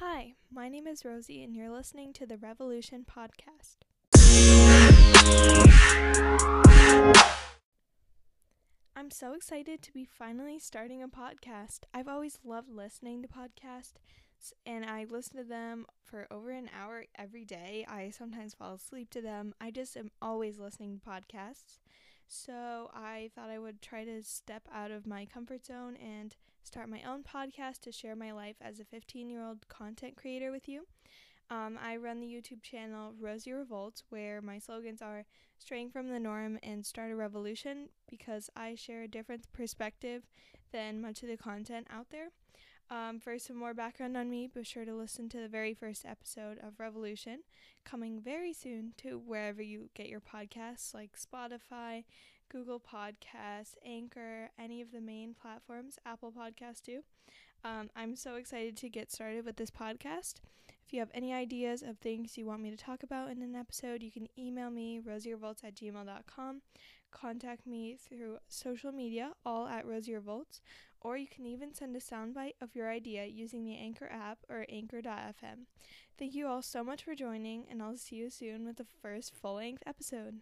Hi, my name is Rosie, and you're listening to the Revolution Podcast. I'm so excited to be finally starting a podcast. I've always loved listening to podcasts, and I listen to them for over an hour every day. I sometimes fall asleep to them. I just am always listening to podcasts. So I thought I would try to step out of my comfort zone and start my own podcast to share my life as a 15 year old content creator with you. Um, I run the YouTube channel Rosie Revolts, where my slogans are straying from the norm and start a revolution because I share a different perspective than much of the content out there. Um, for some more background on me, be sure to listen to the very first episode of Revolution, coming very soon to wherever you get your podcasts like Spotify, Google Podcasts, Anchor, any of the main platforms, Apple Podcasts too. Um, I'm so excited to get started with this podcast. If you have any ideas of things you want me to talk about in an episode, you can email me, rosierevolts at gmail.com. Contact me through social media, all at rosierevolts, or you can even send a soundbite of your idea using the Anchor app or anchor.fm. Thank you all so much for joining, and I'll see you soon with the first full length episode.